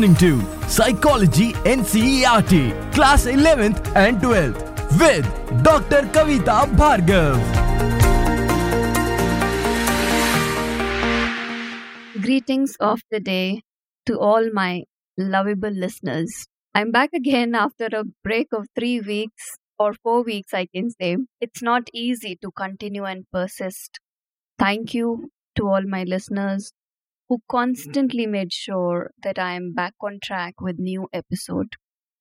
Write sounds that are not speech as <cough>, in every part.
listening to Psychology NCERT, Class 11th and 12th with Dr. Kavita Bhargav. Greetings of the day to all my lovable listeners. I'm back again after a break of three weeks or four weeks, I can say. It's not easy to continue and persist. Thank you to all my listeners who constantly made sure that I am back on track with new episode.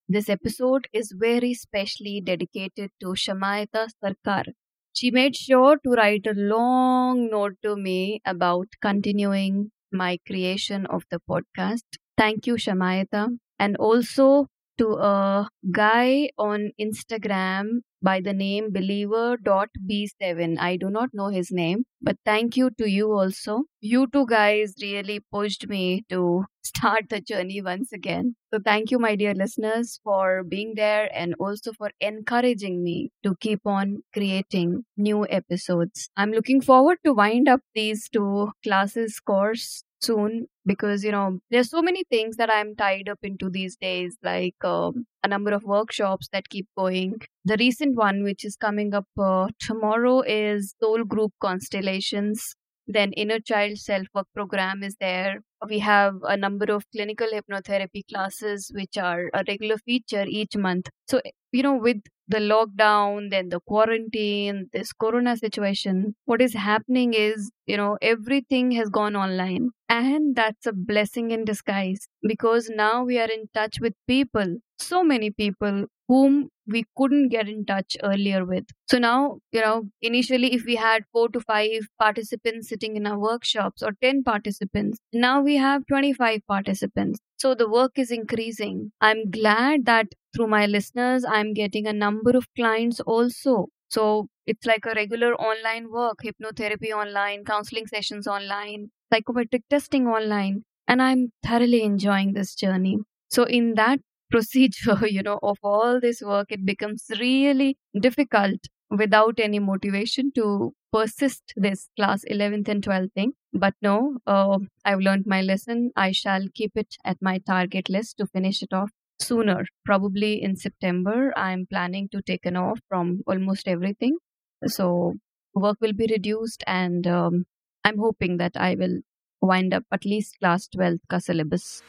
This episode is very specially dedicated to Shamayata Sarkar. She made sure to write a long note to me about continuing my creation of the podcast. Thank you, Shamayata. And also to a guy on Instagram by the name believer.b7. I do not know his name, but thank you to you also. You two guys really pushed me to <laughs> start the journey once again. So thank you, my dear listeners, for being there and also for encouraging me to keep on creating new episodes. I'm looking forward to wind up these two classes course soon because you know there's so many things that i'm tied up into these days like um, a number of workshops that keep going. The recent one which is coming up uh, tomorrow is soul group constellations. Then inner child self work program is there we have a number of clinical hypnotherapy classes which are a regular feature each month. So eh, you know with the lockdown then the quarantine this corona situation what is happening is you know everything has gone online. And that's a blessing in disguise because now we are in touch with people so many people whom we couldn't get in touch earlier with. So now, you know, initially if we had four to five participants sitting in our workshops or 10 participants, now we have 25 participants. So the work is increasing. I'm glad that through my listeners, I'm getting a number of clients also. So it's like a regular online work, hypnotherapy online, counseling sessions online, psychometric testing online. And I'm thoroughly enjoying this journey. So in that procedure, <laughs> you know, of all this work, it becomes really difficult without any motivation to persist this class 11th and 12th thing. But no, uh, I've learned my lesson. I shall keep it at my target list to finish it off sooner. Probably in September, I'm planning to take an off from almost everything. So work will be reduced, and um, I'm hoping that I will wind up at least class 12th ka syllabus.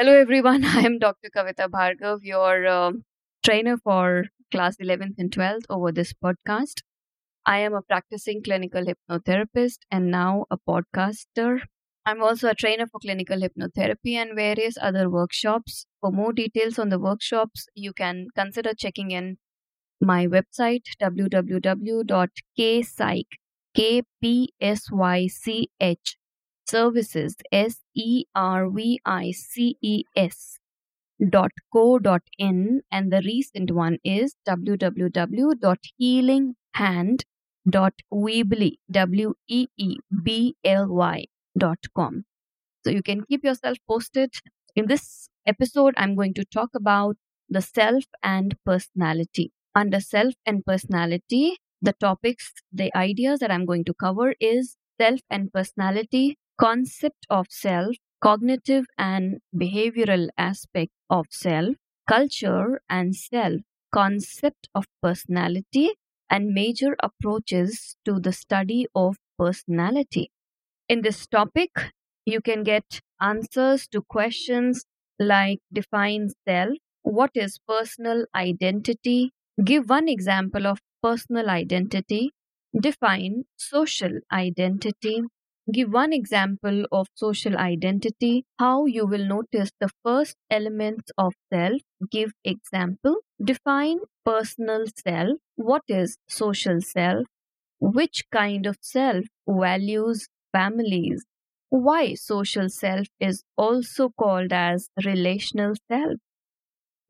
Hello, everyone. I am Dr. Kavita Bhargav, your uh, trainer for class 11th and 12th over this podcast. I am a practicing clinical hypnotherapist and now a podcaster. I'm also a trainer for clinical hypnotherapy and various other workshops. For more details on the workshops, you can consider checking in my website www.kpsych kpsych services s e r v i c e s dot co dot in and the recent one is www.healinghand dot weebly w e e b l y dot com. So you can keep yourself posted. In this episode i'm going to talk about the self and personality. Under self and personality the topics the ideas that i'm going to cover is self and personality concept of self, cognitive and behavioral aspect of self, culture and self, concept of personality, and major approaches to the study of personality. In this topic, you can get answers to questions like define self, what is personal identity, give one example of personal identity, define social identity, Give one example of social identity, how you will notice the first elements of self. Give example. Define personal self. What is social self? Which kind of self values families? Why social self is also called as relational self.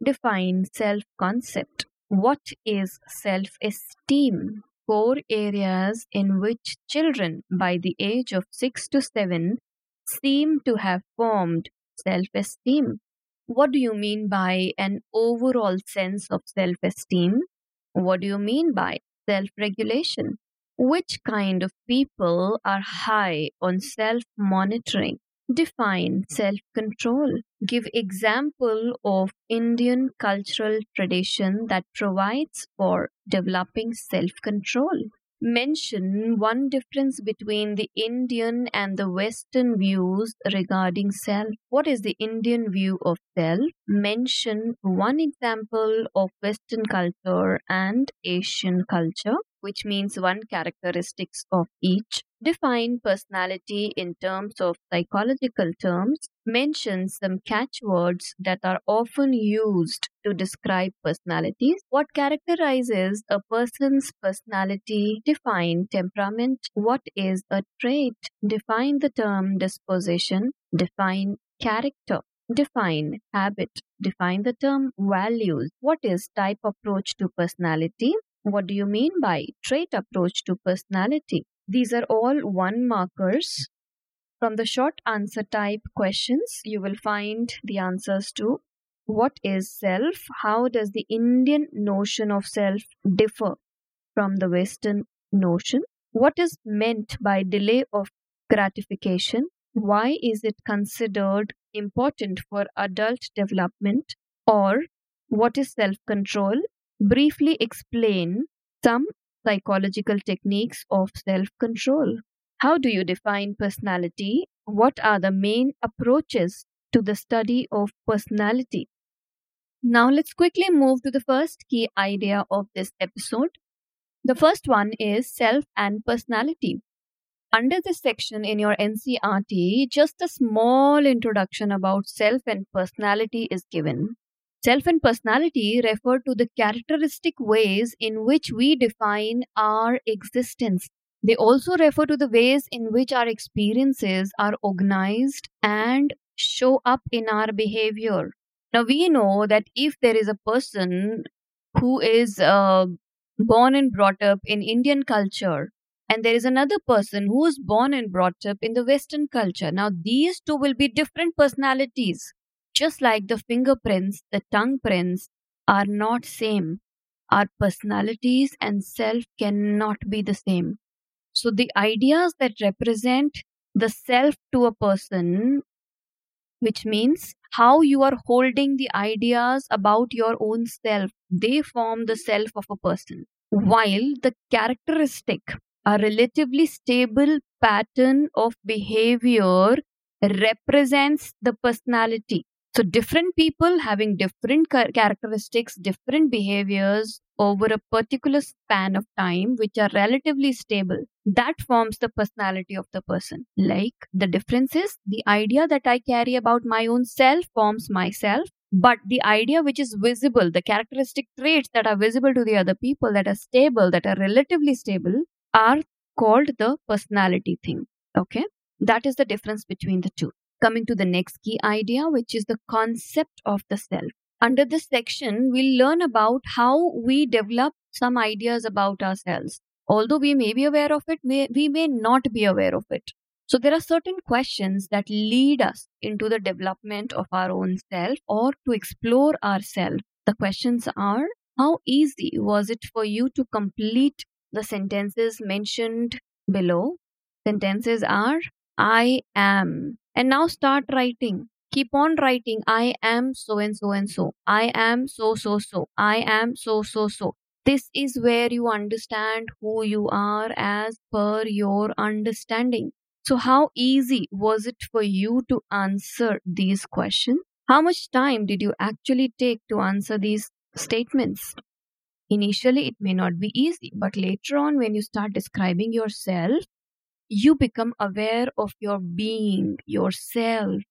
Define self concept. What is self esteem? Four areas in which children by the age of 6 to 7 seem to have formed self esteem. What do you mean by an overall sense of self esteem? What do you mean by self regulation? Which kind of people are high on self monitoring? Define self control. Give example of Indian cultural tradition that provides for developing self control. Mention one difference between the Indian and the Western views regarding self. What is the Indian view of self? Mention one example of Western culture and Asian culture, which means one characteristics of each define personality in terms of psychological terms, mention some catchwords that are often used to describe personalities. What characterizes a person's personality? Define temperament. What is a trait? Define the term disposition. Define character. Define habit. Define the term values. What is type approach to personality? What do you mean by trait approach to personality? These are all one markers. From the short answer type questions, you will find the answers to what is self? How does the Indian notion of self differ from the Western notion? What is meant by delay of gratification? Why is it considered important for adult development? Or what is self control? Briefly explain some psychological techniques of self control. How do you define personality? What are the main approaches to the study of personality? Now, let's quickly move to the first key idea of this episode. The first one is self and personality. Under this section in your NCERT, just a small introduction about self and personality is given. Self and personality refer to the characteristic ways in which we define our existence. They also refer to the ways in which our experiences are organized and show up in our behavior. Now, we know that if there is a person who is uh, born and brought up in Indian culture, and there is another person who is born and brought up in the Western culture, now these two will be different personalities just like the fingerprints, the tongue prints are not same. Our personalities and self cannot be the same. So the ideas that represent the self to a person, which means how you are holding the ideas about your own self, they form the self of a person. While the characteristic, a relatively stable pattern of behavior represents the personality. So, different people having different characteristics, different behaviors over a particular span of time, which are relatively stable, that forms the personality of the person. Like the difference is the idea that I carry about my own self forms myself, but the idea which is visible, the characteristic traits that are visible to the other people, that are stable, that are relatively stable, are called the personality thing. Okay? That is the difference between the two coming to the next key idea, which is the concept of the self. Under this section, we'll learn about how we develop some ideas about ourselves. Although we may be aware of it, we may not be aware of it. So, there are certain questions that lead us into the development of our own self or to explore ourselves. The questions are How easy was it for you to complete the sentences mentioned below? Sentences are I am. And now start writing. Keep on writing. I am so and so and so. I am so, so, so. I am so, so, so. This is where you understand who you are as per your understanding. So, how easy was it for you to answer these questions? How much time did you actually take to answer these statements? Initially, it may not be easy, but later on, when you start describing yourself, you become aware of your being, yourself,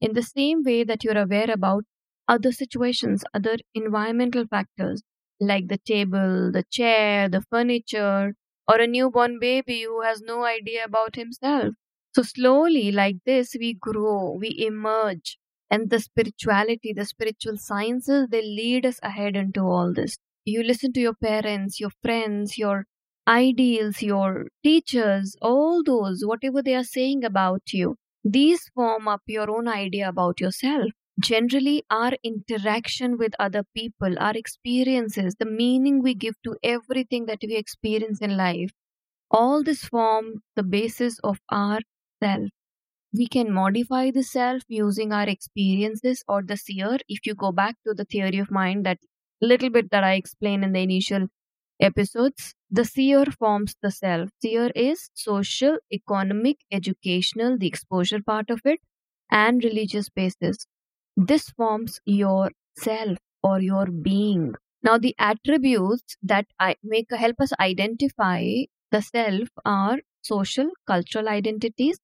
in the same way that you're aware about other situations, other environmental factors like the table, the chair, the furniture, or a newborn baby who has no idea about himself. So, slowly, like this, we grow, we emerge, and the spirituality, the spiritual sciences, they lead us ahead into all this. You listen to your parents, your friends, your ideals, your teachers, all those, whatever they are saying about you, these form up your own idea about yourself. Generally, our interaction with other people, our experiences, the meaning we give to everything that we experience in life, all this form the basis of our self. We can modify the self using our experiences or the seer. If you go back to the theory of mind, that little bit that I explained in the initial episodes, the seer forms the self. Seer is social, economic, educational, the exposure part of it, and religious basis. This forms your self or your being. Now, the attributes that make help us identify the self are social, cultural identities,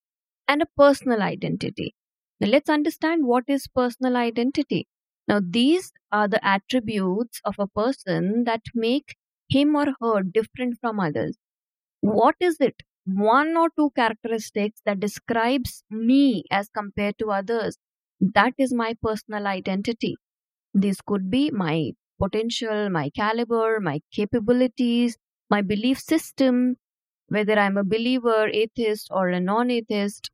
and a personal identity. Now, let's understand what is personal identity. Now, these are the attributes of a person that make him or her different from others. What is it? One or two characteristics that describes me as compared to others. That is my personal identity. This could be my potential, my caliber, my capabilities, my belief system, whether I'm a believer, atheist, or a non atheist,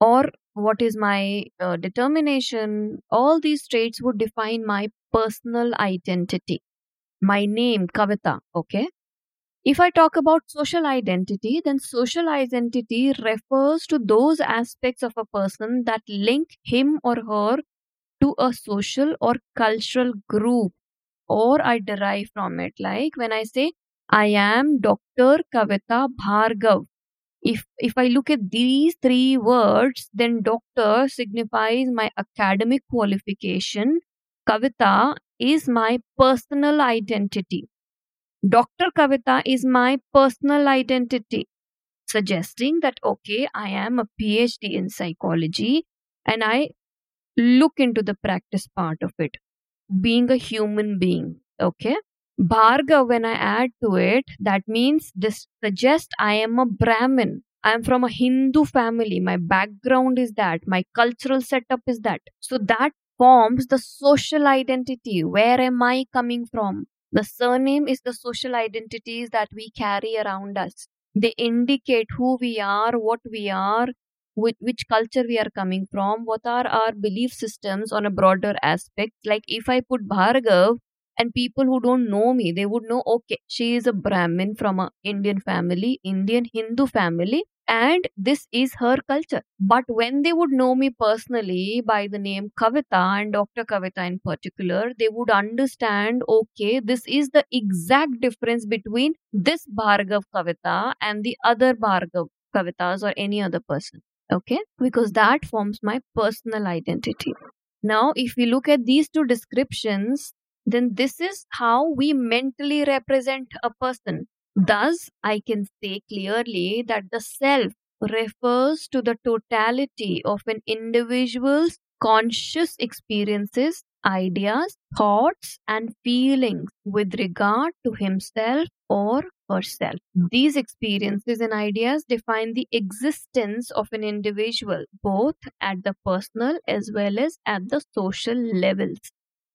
or what is my uh, determination, all these traits would define my personal identity. My name, Kavita, okay? If I talk about social identity, then social identity refers to those aspects of a person that link him or her to a social or cultural group or I derive from it. Like when I say, I am Dr. Kavita Bhargav. If, if I look at these three words, then doctor signifies my academic qualification. Kavita is my personal identity. Dr. Kavita is my personal identity, suggesting that, okay, I am a PhD in psychology and I look into the practice part of it, being a human being. Okay. Bhargav, when I add to it, that means this suggests I am a Brahmin. I am from a Hindu family. My background is that. My cultural setup is that. So that forms the social identity. Where am I coming from? The surname is the social identities that we carry around us. They indicate who we are, what we are, which, which culture we are coming from, what are our belief systems on a broader aspect. Like if I put Bhargav and people who don't know me, they would know, okay, she is a Brahmin from a Indian family, Indian Hindu family, and this is her culture. But when they would know me personally by the name Kavita and Dr. Kavita in particular, they would understand, okay, this is the exact difference between this Bhargav Kavita and the other Bhargav Kavitas or any other person okay because that forms my personal identity now if we look at these two descriptions then this is how we mentally represent a person thus i can say clearly that the self refers to the totality of an individual's conscious experiences ideas thoughts and feelings with regard to himself or herself. These experiences and ideas define the existence of an individual, both at the personal as well as at the social levels.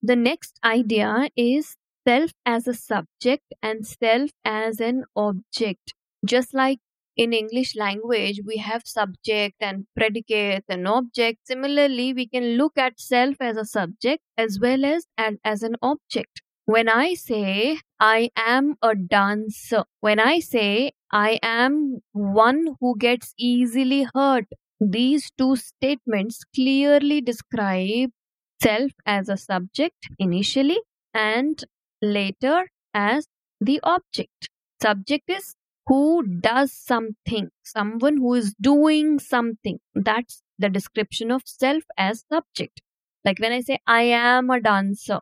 The next idea is self as a subject and self as an object. Just like in English language, we have subject and predicate and object. Similarly, we can look at self as a subject as well as and as an object. When I say I am a dancer, when I say I am one who gets easily hurt, these two statements clearly describe self as a subject initially and later as the object. Subject is who does something, someone who is doing something. That's the description of self as subject. Like when I say I am a dancer,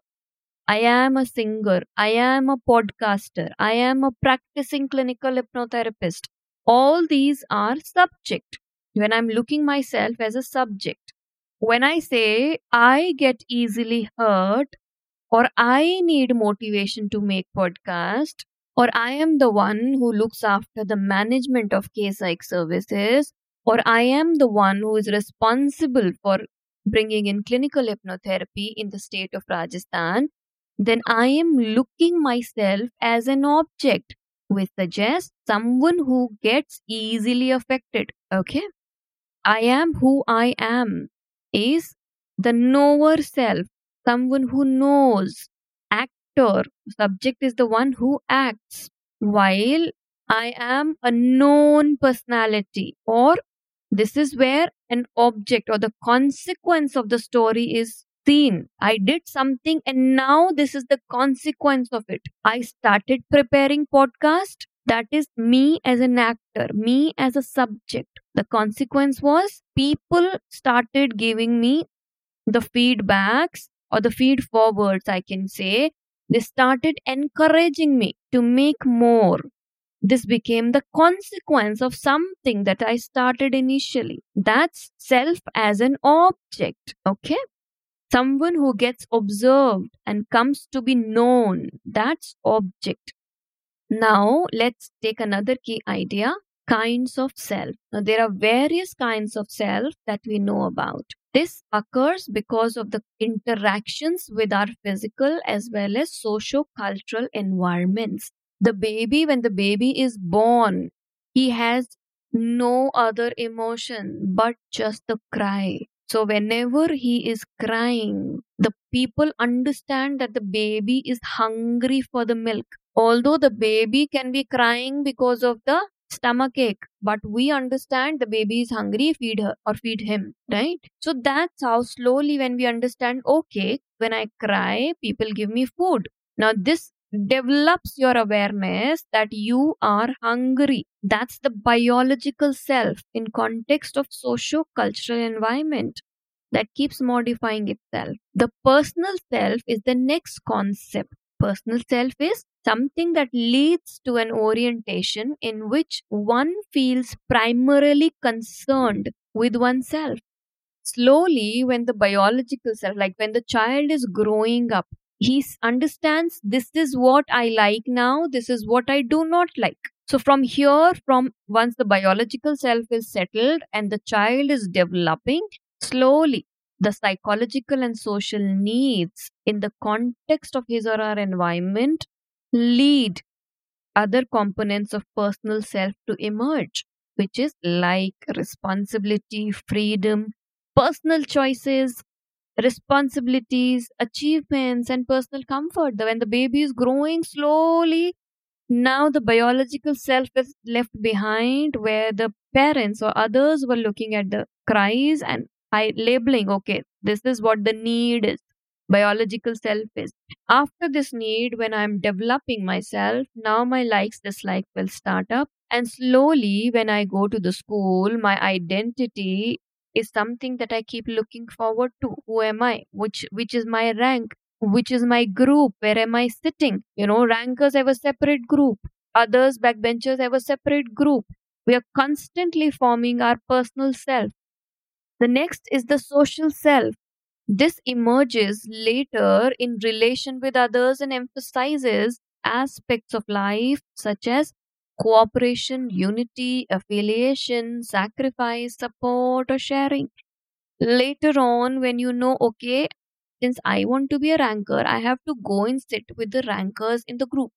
I am a singer. I am a podcaster. I am a practicing clinical hypnotherapist. All these are subject when I'm looking myself as a subject. When I say I get easily hurt or I need motivation to make podcast or I am the one who looks after the management of KPsych services or I am the one who is responsible for bringing in clinical hypnotherapy in the state of Rajasthan then I am looking myself as an object. we suggest someone who gets easily affected. Okay. I am who I am is the knower self, someone who knows. Actor, subject is the one who acts. While I am a known personality, or this is where an object or the consequence of the story is seen. I did something and now this is the consequence of it. I started preparing podcast. That is me as an actor, me as a subject. The consequence was people started giving me the feedbacks or the feed forwards, I can say. They started encouraging me to make more. This became the consequence of something that I started initially. That's self as an object. Okay someone who gets observed and comes to be known that's object now let's take another key idea kinds of self now there are various kinds of self that we know about this occurs because of the interactions with our physical as well as socio-cultural environments the baby when the baby is born he has no other emotion but just the cry so, whenever he is crying, the people understand that the baby is hungry for the milk. Although the baby can be crying because of the stomach ache, but we understand the baby is hungry, feed her or feed him, right? So, that's how slowly when we understand, okay, when I cry, people give me food. Now, this develops your awareness that you are hungry that's the biological self in context of socio-cultural environment that keeps modifying itself the personal self is the next concept personal self is something that leads to an orientation in which one feels primarily concerned with oneself slowly when the biological self like when the child is growing up he understands this is what I like now, this is what I do not like. So, from here, from once the biological self is settled and the child is developing, slowly the psychological and social needs in the context of his or her environment lead other components of personal self to emerge, which is like responsibility, freedom, personal choices, responsibilities, achievements, and personal comfort. When the baby is growing slowly, now the biological self is left behind where the parents or others were looking at the cries and I labeling, okay, this is what the need is. Biological self is. After this need, when I'm developing myself, now my likes, dislike will start up. And slowly, when I go to the school, my identity is something that I keep looking forward to. Who am I? Which which is my rank? Which is my group? Where am I sitting? You know, rankers have a separate group. Others, backbenchers have a separate group. We are constantly forming our personal self. The next is the social self. This emerges later in relation with others and emphasizes aspects of life such as cooperation, unity, affiliation, sacrifice, support, or sharing. Later on, when you know, okay, since I want to be a ranker, I have to go and sit with the rankers in the group.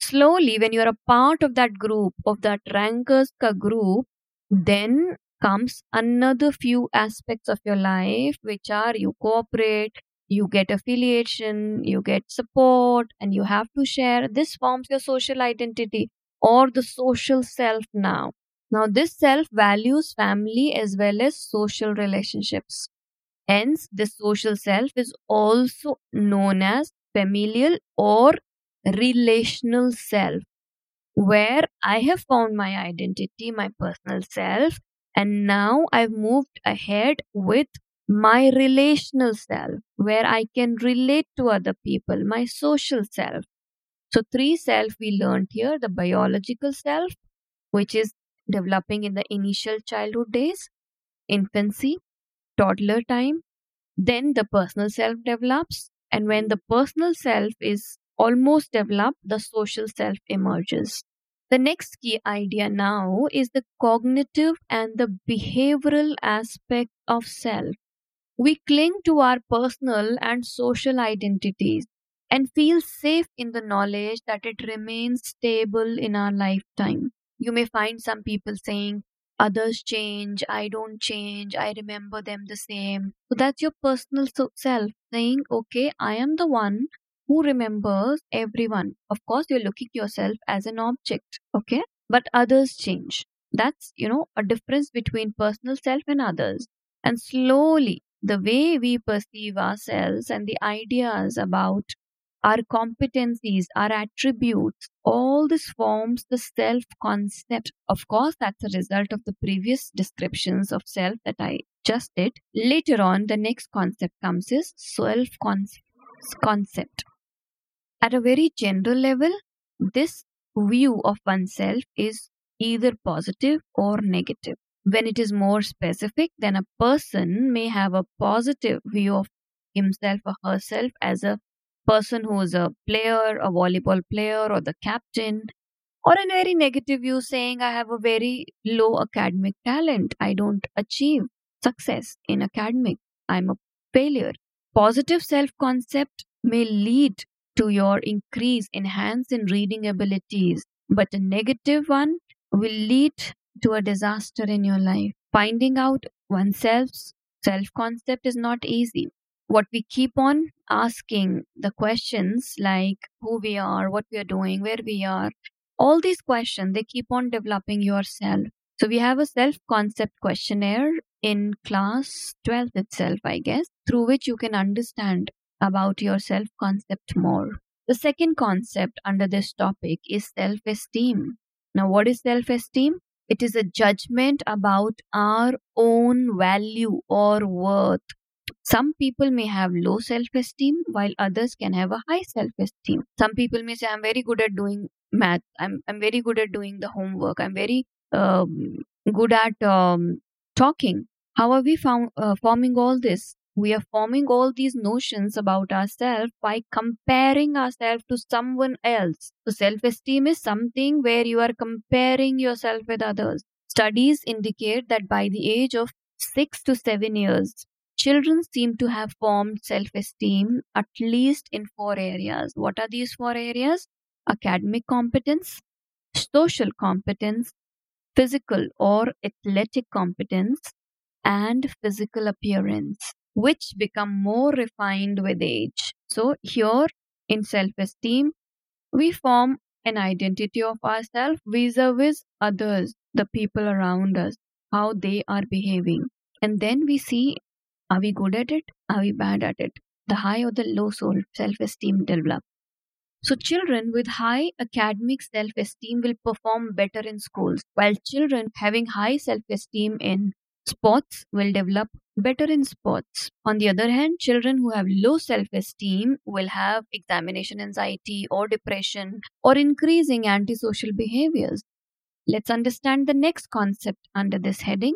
Slowly, when you're a part of that group, of that rankers group, then comes another few aspects of your life, which are you cooperate, you get affiliation, you get support, and you have to share. This forms your social identity or the social self now. Now, this self values family as well as social relationships. Hence, this social self is also known as familial or relational self, where I have found my identity, my personal self, and now I've moved ahead with my relational self, where I can relate to other people, my social self. So, three self we learned here the biological self, which is developing in the initial childhood days, infancy, toddler time. Then the personal self develops, and when the personal self is almost developed, the social self emerges. The next key idea now is the cognitive and the behavioral aspect of self. We cling to our personal and social identities and feel safe in the knowledge that it remains stable in our lifetime. You may find some people saying, Others change, I don't change, I remember them the same. So that's your personal self saying, Okay, I am the one who remembers everyone. Of course, you're looking yourself as an object, okay? But others change. That's, you know, a difference between personal self and others. And slowly, the way we perceive ourselves and the ideas about our competencies, our attributes, all this forms the self concept. Of course, that's a result of the previous descriptions of self that I just did. Later on, the next concept comes is self concept. At a very general level, this view of oneself is either positive or negative. When it is more specific, then a person may have a positive view of himself or herself as a person who is a player, a volleyball player, or the captain, or a very negative view saying, I have a very low academic talent. I don't achieve success in academic. I'm a failure. Positive self concept may lead to your increase, enhance in reading abilities, but a negative one will lead to a disaster in your life. Finding out oneself's self concept is not easy what we keep on asking the questions like who we are, what we are doing, where we are, all these questions, they keep on developing yourself. So we have a self concept questionnaire in class 12 itself, I guess, through which you can understand about your self concept more. The second concept under this topic is self esteem. Now, what is self esteem? It is a judgment about our own value or worth some people may have low self esteem while others can have a high self esteem. Some people may say, I'm very good at doing math, I'm, I'm very good at doing the homework, I'm very um, good at um, talking. How are we found, uh, forming all this? We are forming all these notions about ourselves by comparing ourselves to someone else. So, self esteem is something where you are comparing yourself with others. Studies indicate that by the age of six to seven years, Children seem to have formed self esteem at least in four areas. What are these four areas? Academic competence, social competence, physical or athletic competence, and physical appearance, which become more refined with age. So, here in self esteem, we form an identity of ourselves vis a vis others, the people around us, how they are behaving. And then we see are we good at it? Are we bad at it? The high or the low self esteem develop. So, children with high academic self esteem will perform better in schools, while children having high self esteem in sports will develop better in sports. On the other hand, children who have low self esteem will have examination anxiety or depression or increasing antisocial behaviors. Let's understand the next concept under this heading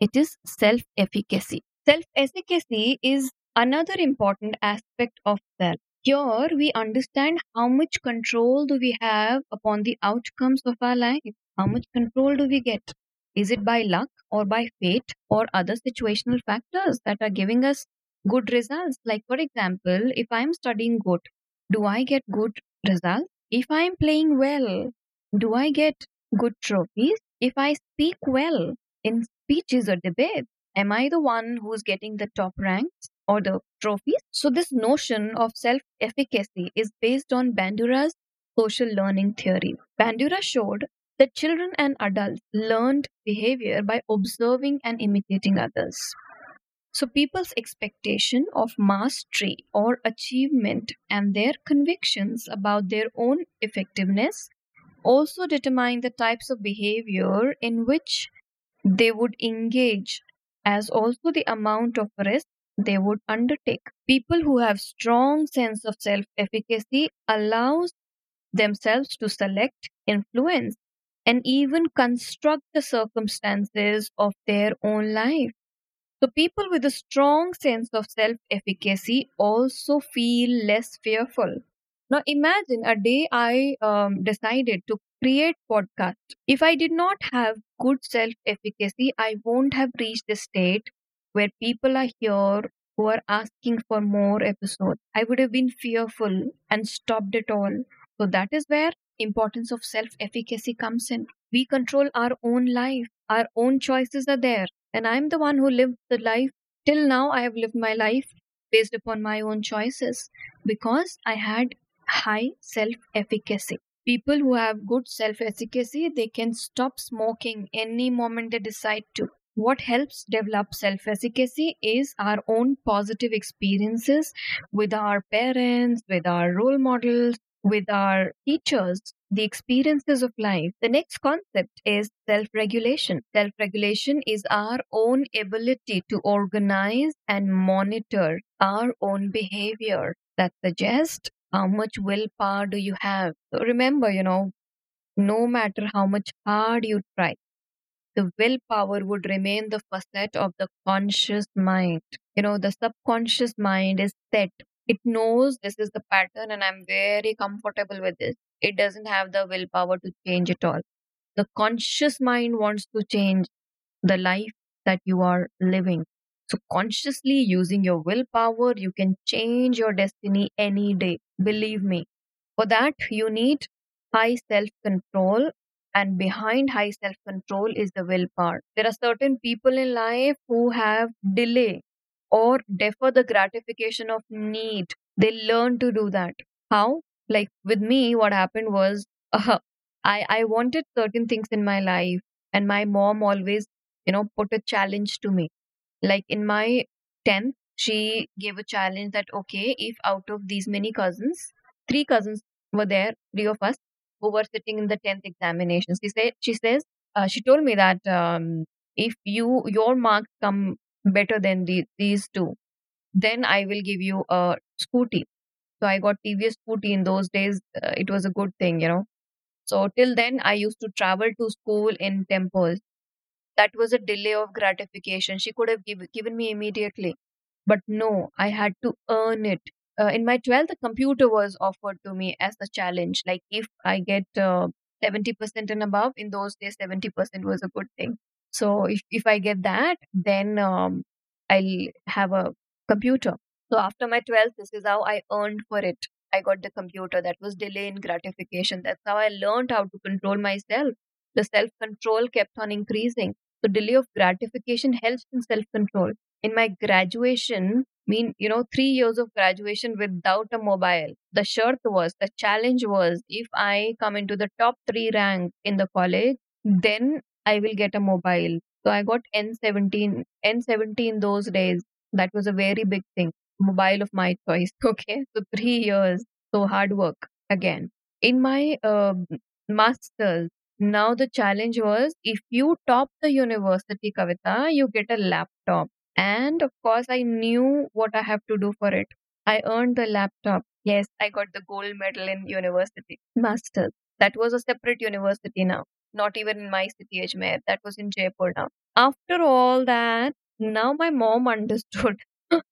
it is self efficacy. Self efficacy is another important aspect of self. Here we understand how much control do we have upon the outcomes of our life. How much control do we get? Is it by luck or by fate or other situational factors that are giving us good results? Like, for example, if I'm studying good, do I get good results? If I'm playing well, do I get good trophies? If I speak well in speeches or debates, Am I the one who's getting the top ranks or the trophies? So, this notion of self efficacy is based on Bandura's social learning theory. Bandura showed that children and adults learned behavior by observing and imitating others. So, people's expectation of mastery or achievement and their convictions about their own effectiveness also determine the types of behavior in which they would engage as also the amount of risk they would undertake. People who have strong sense of self-efficacy allows themselves to select, influence, and even construct the circumstances of their own life. So people with a strong sense of self-efficacy also feel less fearful. Now imagine a day I um, decided to create podcast. If I did not have good self efficacy, I won't have reached the state where people are here who are asking for more episodes. I would have been fearful and stopped it all. So that is where importance of self-efficacy comes in. We control our own life. Our own choices are there. And I'm the one who lived the life. Till now, I have lived my life based upon my own choices because I had high self efficacy. People who have good self efficacy, they can stop smoking any moment they decide to. What helps develop self efficacy is our own positive experiences with our parents, with our role models, with our teachers, the experiences of life. The next concept is self regulation. Self regulation is our own ability to organize and monitor our own behavior. That suggests how much willpower do you have. So remember, you know, no matter how much hard you try, the willpower would remain the facet of the conscious mind. You know, the subconscious mind is set it knows this is the pattern and I'm very comfortable with this. It doesn't have the willpower to change at all. The conscious mind wants to change the life that you are living. So, consciously using your willpower, you can change your destiny any day. Believe me. For that, you need high self control. And behind high self control is the willpower. There are certain people in life who have delay or defer the gratification of need. They learn to do that. How? Like with me, what happened was uh, I, I wanted certain things in my life, and my mom always, you know, put a challenge to me. Like in my 10th, she gave a challenge that, okay, if out of these many cousins, three cousins were there, three of us who were sitting in the 10th examinations. She said, she says, uh, she told me that um, if you your marks come better than the, these two, then I will give you a scooty. So I got TVS scooty in those days. Uh, it was a good thing, you know. So till then, I used to travel to school in tempos. That was a delay of gratification. She could have give, given me immediately, but no, I had to earn it. Uh, in my 12th, a computer was offered to me as a challenge. Like if I get uh, 70% and above, in those days, 70% was a good thing. So if, if I get that, then um, I'll have a computer. So after my 12th, this is how I earned for it. I got the computer. That was delay in gratification. That's how I learned how to control myself. The self control kept on increasing. So delay of gratification helps in self control. In my graduation, mean you know three years of graduation without a mobile the shirt was the challenge was if i come into the top three rank in the college then I will get a mobile. So I got N70, N70 those days. That was a very big thing. Mobile of my choice. <laughs> Okay. So three years. So hard work again. In my uh, master's, now the challenge was if you top the university, Kavita, you get a laptop. And of course, I knew what I have to do for it. I earned the laptop. Yes, I got the gold medal in university. Master's. That was a separate university now not even in my city, Ajmer. That was in Jaipur now. After all that, now my mom <laughs> understood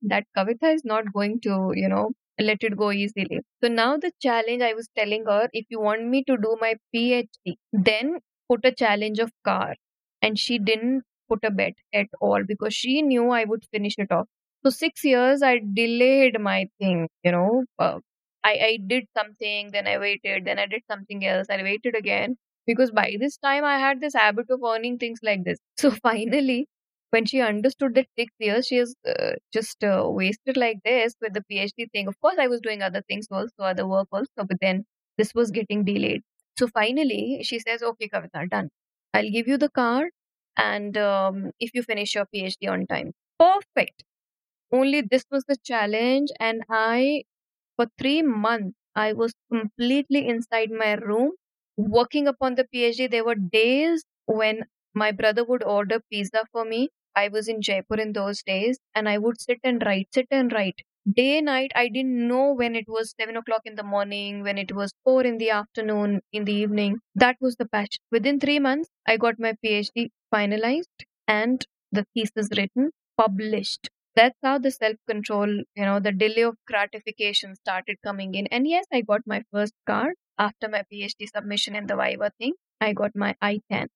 that Kavita is not going to, you know, let it go easily. So now the challenge I was telling her, if you want me to do my PhD, then put a challenge of car. And she didn't put a bet at all because she knew I would finish it off. So six years I delayed my thing, you know. Uh, I, I did something, then I waited, then I did something else, I waited again because by this time I had this habit of earning things like this. <laughs> So finally, when she understood that six years she has uh, just uh, wasted like this with the PhD thing. Of course, I was doing other things also, other work also, but then this was getting delayed. So finally, she says, "Okay, Kavita, done. I'll give you the card, and um, if you finish your PhD on time, perfect." Only this was the challenge, and I, for three months, I was completely inside my room working upon the PhD, there were days when my brother would order pizza for me. I was in Jaipur in those days, and I would sit and write, sit and write. Day and night, I didn't know when it was seven o'clock in the morning, when it was four in the afternoon, in the evening. That was the passion. Within three months, I got my PhD finalized and the thesis written, published. That's how the self control, you know, the delay of gratification started coming in. And yes, I got my first card after my PhD submission and the Viva thing, I got my i10.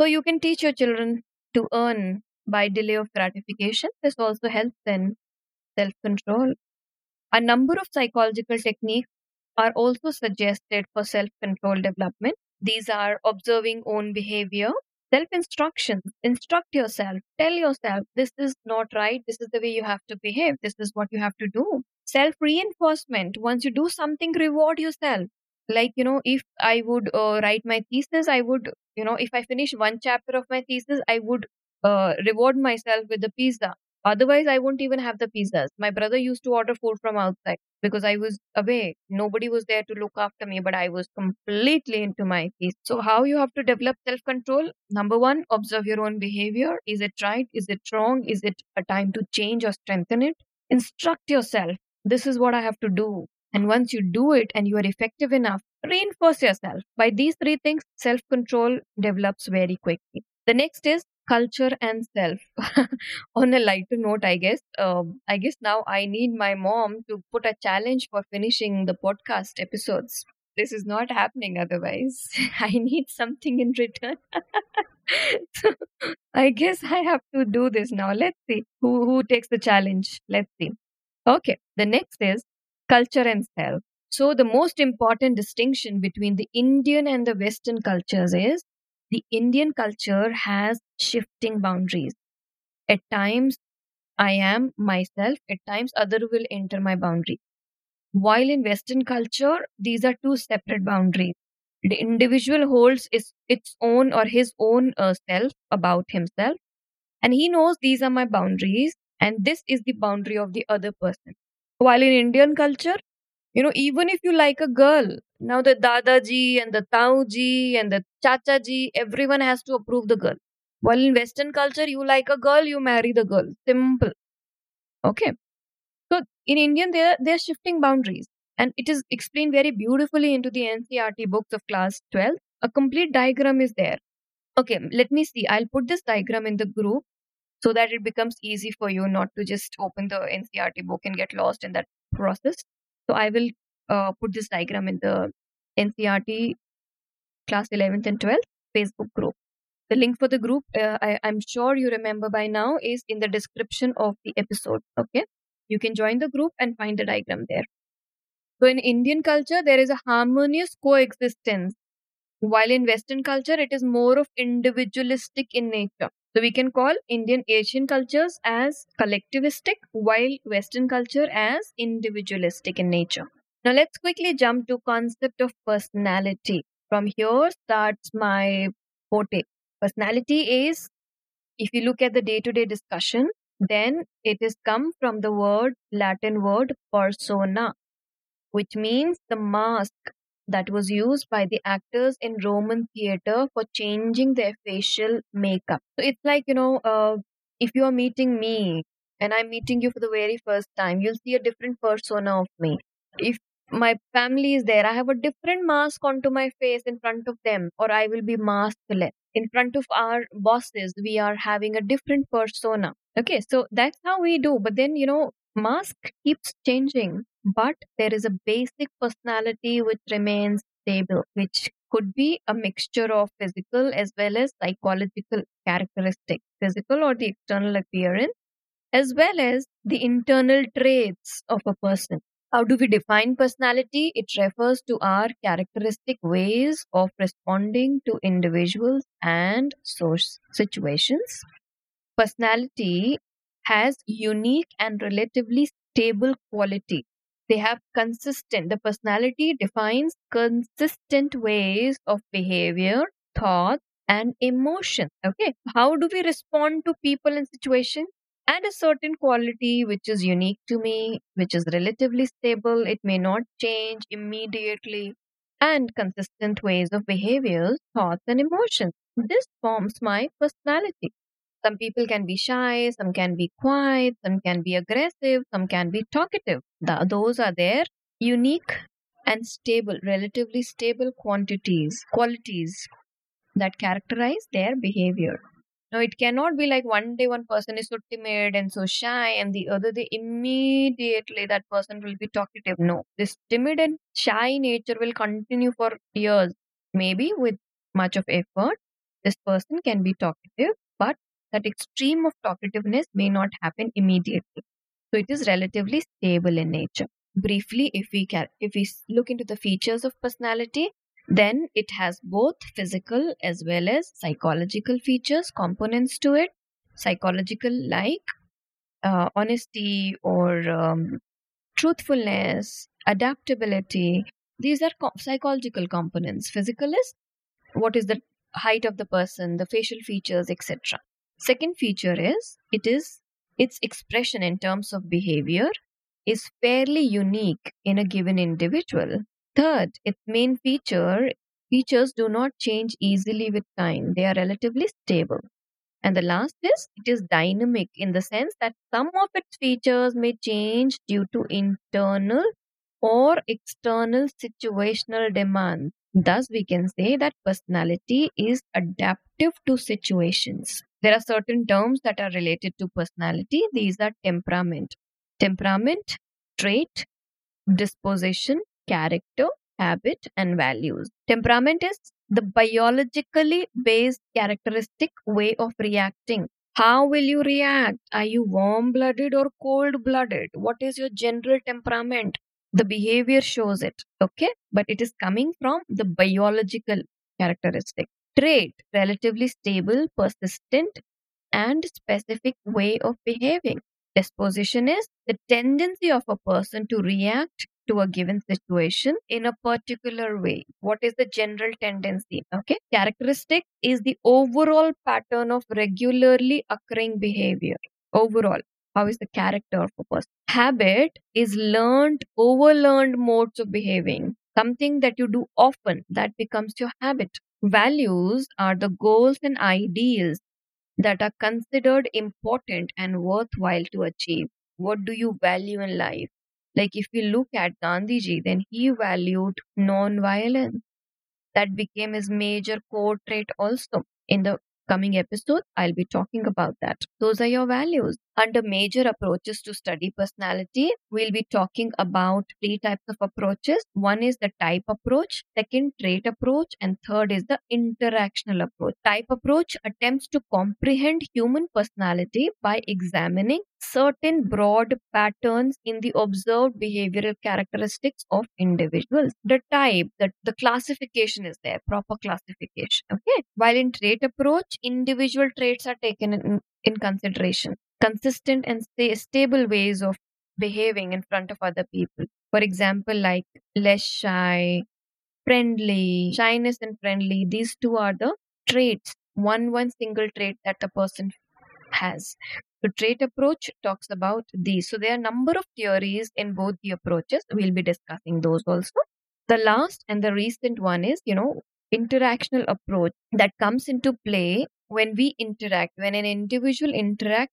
So you can teach your children to earn by delay of gratification. This also helps in self control. A number of psychological techniques are also suggested for self control development. These are observing own behavior, self instruction, instruct yourself, tell yourself this is not right, this is the way you have to behave, this is what you have to do. Self reinforcement, once you do something, reward yourself. Like, you know, if I would uh, write my thesis, I would, you know, if I finish one chapter of my thesis, I would uh, reward myself with a pizza. Otherwise, I won't even have the pizzas. My brother used to order food from outside because I was away. Nobody was there to look after me, but I was completely into my piece. So, how you have to develop self control? Number one, observe your own behavior. Is it right? Is it wrong? Is it a time to change or strengthen it? Instruct yourself. This is what I have to do. And once you do it and you are effective enough, reinforce yourself. By these three things, self control develops very quickly. The next is culture and self. <laughs> On a lighter note i guess um, i guess now i need my mom to put a challenge for finishing the podcast episodes. This is not happening otherwise. <laughs> I need something in return. <laughs> So i guess i have to do this now. Let's see who who takes the challenge. Let's see. Okay the next is culture and self so the most important distinction between the indian and the western cultures is the Indian culture has shifting boundaries. At times, I am myself, at times, other will enter my boundary. While in Western culture, these are two separate boundaries. The individual holds its, its own or his own uh, self about himself, and he knows these are my boundaries, and this is the boundary of the other person. While in Indian culture, you know, even if you like a girl, now the Dadaji and the Tauji and the Chachaji, everyone has to approve the girl. While in Western culture, you like a girl, you marry the girl. Simple. Okay. So in Indian, they're they're shifting boundaries. And it is explained very beautifully into the NCERT books of class 12. A complete diagram is there. Okay, let me see. I'll put this diagram in the group so that it becomes easy for you not to just open the NCERT book and get lost in that process. So I will uh, put this diagram in the NCERT class 11th and 12th Facebook group. The link for the group, uh, I, I'm sure you remember by now, is in the description of the episode. Okay. You can join the group and find the diagram there. So, in Indian culture, there is a harmonious coexistence, while in Western culture, it is more of individualistic in nature. So, we can call Indian Asian cultures as collectivistic, while Western culture as individualistic in nature. Now let's quickly jump to concept of personality. From here starts my forte. Personality is, if you look at the day-to-day discussion, then it is come from the word Latin word persona, which means the mask that was used by the actors in Roman theater for changing their facial makeup. So it's like you know, uh, if you are meeting me and I'm meeting you for the very first time, you'll see a different persona of me. If my family is there, I have a different mask onto my face in front of them, or I will be maskless. In front of our bosses, we are having a different persona. Okay, so that's how we do. But then, you know, mask keeps changing, but there is a basic personality which remains stable, which could be a mixture of physical as well as psychological characteristics, physical or the external appearance, as well as the internal traits of a person. How do we define personality? It refers to our characteristic ways of responding to individuals and source situations. Personality has unique and relatively stable quality. They have consistent, the personality defines consistent ways of behavior, thought, and emotion. Okay. How do we respond to people and situations? and a certain quality which is unique to me, which is relatively stable, it may not change immediately, and consistent ways of behaviors, thoughts, and emotions. This forms my personality. Some people can be shy, some can be quiet, some can be aggressive, some can be talkative. The, those are their unique and stable, relatively stable quantities, qualities that characterize their behavior. Now, it cannot be like one day one person is so timid and so shy, and the other day immediately that person will be talkative. No, this timid and shy nature will continue for years. Maybe with much of effort, this person can be talkative, but that extreme of talkativeness may not happen immediately. So it is relatively stable in nature. Briefly, if we can, if we look into the features of personality, then it has both physical as well as psychological features, components to it. Psychological like uh, honesty or um, truthfulness, adaptability. These are co- psychological components. Physical is what is the height of the person, the facial features, etc. Second feature is it is its expression in terms of behavior is fairly unique in a given individual. Third, its main feature features do not change easily with time. They are relatively stable. And the last is it is dynamic in the sense that some of its features may change due to internal or external situational demands. Thus, we can say that personality is adaptive to situations. There are certain terms that are related to personality. These are temperament. Temperament, trait, disposition, character, habit, and values. Temperament is the biologically based characteristic way of reacting. How will you react? Are you warm blooded or cold blooded? What is your general temperament? The behavior shows it, okay? But it is coming from the biological characteristic. Trait, relatively stable, persistent, and specific way of behaving. Disposition is the tendency of a person to react to a given situation in a particular way. What is the general tendency? Okay. Characteristic is the overall pattern of regularly occurring behavior. Overall, how is the character of a person? Habit is learned, overlearned modes of behaving. Something that you do often that becomes your habit. Values are the goals and ideals that are considered important and worthwhile to achieve. What do you value in life? Like if you look at Gandhiji, then he valued non-violence. That became his major core trait also. In the coming episode, I'll be talking about that. Those are your values. Under major approaches to study personality, we'll be talking about three types of approaches. One is the type approach, second, trait approach, and third is the interactional approach. Type approach attempts to comprehend human personality by examining certain broad patterns in the observed behavioral characteristics of individuals. The type, that the classification is there, proper classification. Okay. While in trait approach, individual traits are taken in, in consideration. Consistent and sta- stable ways of behaving in front of other people. For example, like less shy, friendly, shyness and friendly. These two are the traits, one one single trait that a person has. The trait approach talks about these. So there are number of theories in both the approaches. We'll be discussing those also. The last and the recent one is, you know, interactional approach that comes into play when we interact, when an individual interacts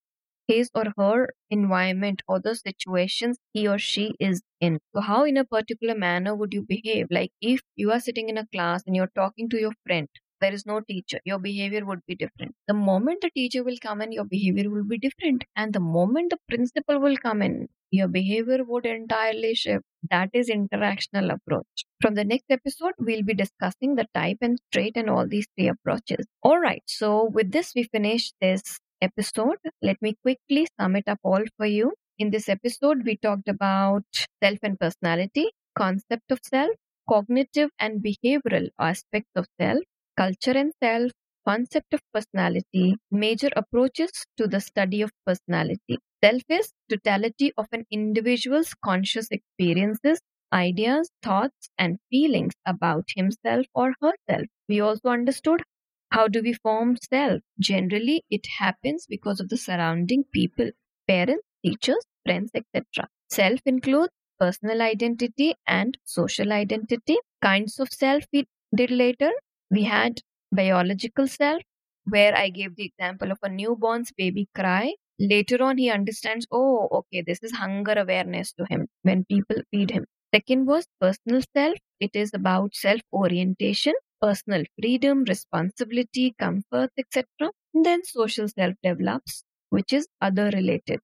his or her environment or the situations he or she is in. So, how in a particular manner would you behave? Like if you are sitting in a class and you're talking to your friend, there is no teacher, your behavior would be different. The moment the teacher will come in, your behavior will be different. And the moment the principal will come in, your behavior would entirely shift. That is interactional approach. From the next episode, we'll be discussing the type and trait and all these three approaches. All right. So with this, we finish this episode. Let me quickly sum it up all for you. In this episode, we talked about self and personality, concept of self, cognitive and behavioral aspects of self, culture and self, concept of personality, major approaches to the study of personality. Self is totality of an individual's conscious experiences, ideas, thoughts, and feelings about himself or herself. We also understood how do we form self? Generally, it happens because of the surrounding people, parents, teachers, friends, etc. Self includes personal identity and social identity. Kinds of self we did later. We had biological self, where I gave the example of a newborn's baby cry. Later on, he understands, oh, okay, this is hunger awareness to him when people feed him. Second was personal self. It is about self orientation, personal freedom, responsibility, comfort, etc. Then social self develops, which is other related.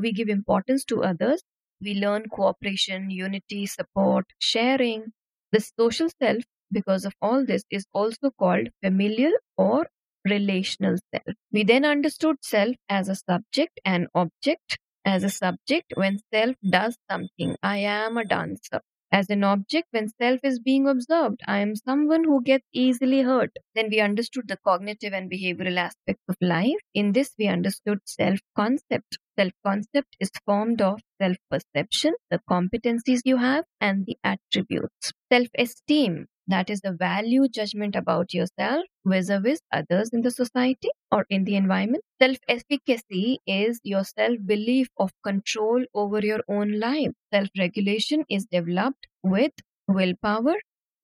We give importance to others. We learn cooperation, unity, support, sharing. The social self, because of all this, is also called familial or relational self. We then understood self as a subject and object As a subject, when self does something, I am a dancer. As an object, when self is being observed, I am someone who gets easily hurt. Then we understood the cognitive and behavioral aspects of life. In this, we understood self concept. Self concept is formed of self perception, the competencies you have, and the attributes. Self esteem that is the value judgment about yourself vis-a-vis others in the society or in the environment. Self-efficacy is your self-belief of control over your own life. Self-regulation is developed with willpower.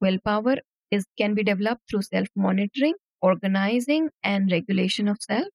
Willpower is can be developed through self-monitoring organizing and regulation of self.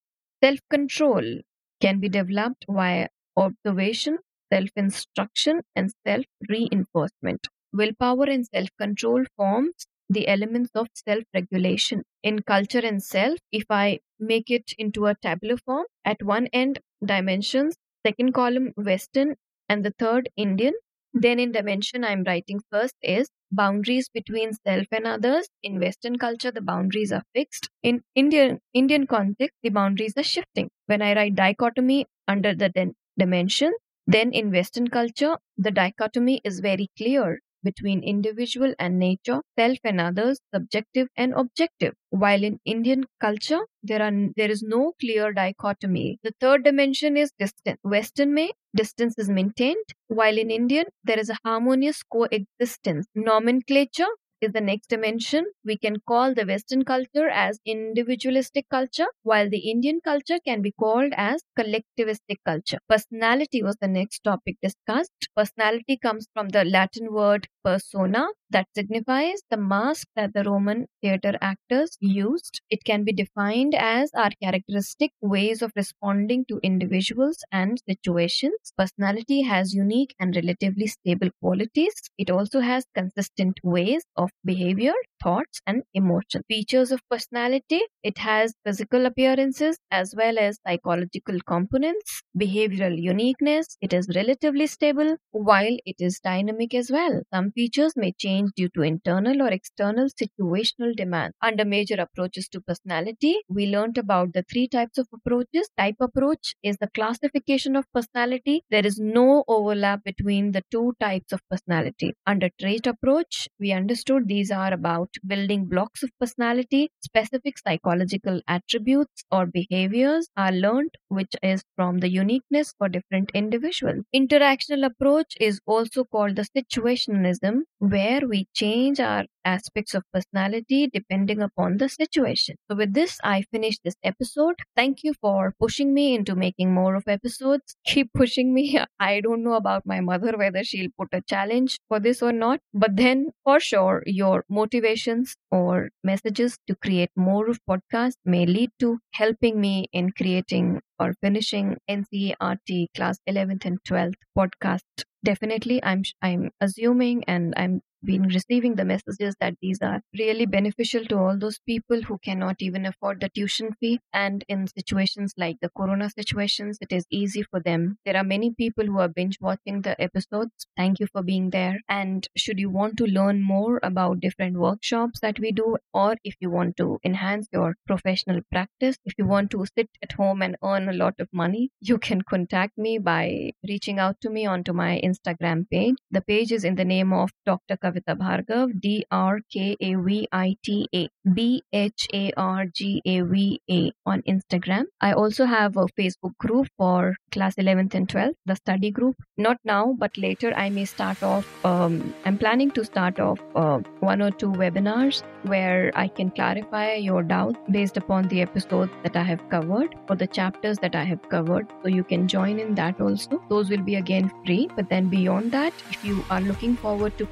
Self-control can be developed via observation self-instruction and self-reinforcement Willpower and self control forms the elements of self regulation. In culture and self, if I make it into a tabular form, at one end, dimensions, second column, Western, and the third, Indian. Then in dimension, I'm writing first is boundaries between self and others. In Western culture, the boundaries are fixed. In Indian Indian context, the boundaries are shifting. When I write dichotomy under the dimension, then in Western culture, the dichotomy is very clear between individual and nature, self and others, subjective and objective. While in Indian culture, there are there is no clear dichotomy. The third dimension is distance. Western may distance is maintained, while in Indian there is a harmonious coexistence. Nomenclature is the next dimension. We can call the Western culture as individualistic culture, while the Indian culture can be called as collectivistic culture. Personality was the next topic discussed. Personality comes from the Latin word persona, that signifies the mask that the Roman theater actors used. It can be defined as our characteristic ways of responding to individuals and situations. Personality has unique and relatively stable qualities. It also has consistent ways of behavior, thoughts, and emotions. Features of personality it has physical appearances as well as psychological components, behavioral uniqueness. It is relatively stable while it is dynamic as well. Some features may change due to internal or external situational demand. Under major approaches to personality, we learned about the three types of approaches. Type approach is the classification of personality. There is no overlap between the two types of personality. Under trait approach, we understood these are about building blocks of personality. Specific psychological attributes or behaviors are learned, which is from the uniqueness for different individuals. Interactional approach is also called the situationism, where we change our aspects of personality depending upon the situation. So, with this, I finish this episode. Thank you for pushing me into making more of episodes. <laughs> Keep pushing me. <laughs> I don't know about my mother whether she'll put a challenge for this or not, but then for sure, your motivations or messages to create more of podcasts may lead to helping me in creating or finishing NCERT class 11th and 12th podcast definitely i'm i'm assuming and i'm been mm-hmm. receiving the messages that these are really beneficial to all those people who cannot even afford the tuition fee. And in situations like the corona situations, it is easy for them. There are many people who are binge watching the episodes. Thank you for being there. And should you want to learn more about different workshops that we do, or if you want to enhance your professional practice, if you want to sit at home and earn a lot of money, you can contact me by reaching out to me onto my Instagram page. The page is in the name of Dr. Kavita Bhargav, D R K A V I T A B H A R G A V A on Instagram. I also have a Facebook group for class 11th and 12th, the study group. Not now, but later I may start off. Um, I'm planning to start off uh, one or two webinars where I can clarify your doubts based upon the episodes that I have covered or the chapters that I have covered. So you can join in that also. Those will be again free. But then beyond that, if you are looking forward to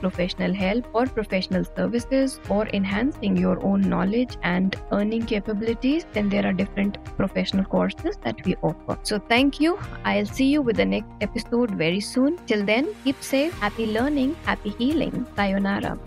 professional help or professional services or enhancing your own knowledge and earning capabilities, then there are different professional courses that we offer. So thank you. I'll see you with the next episode very soon. Till then, keep safe, happy learning, happy healing. Sayonara.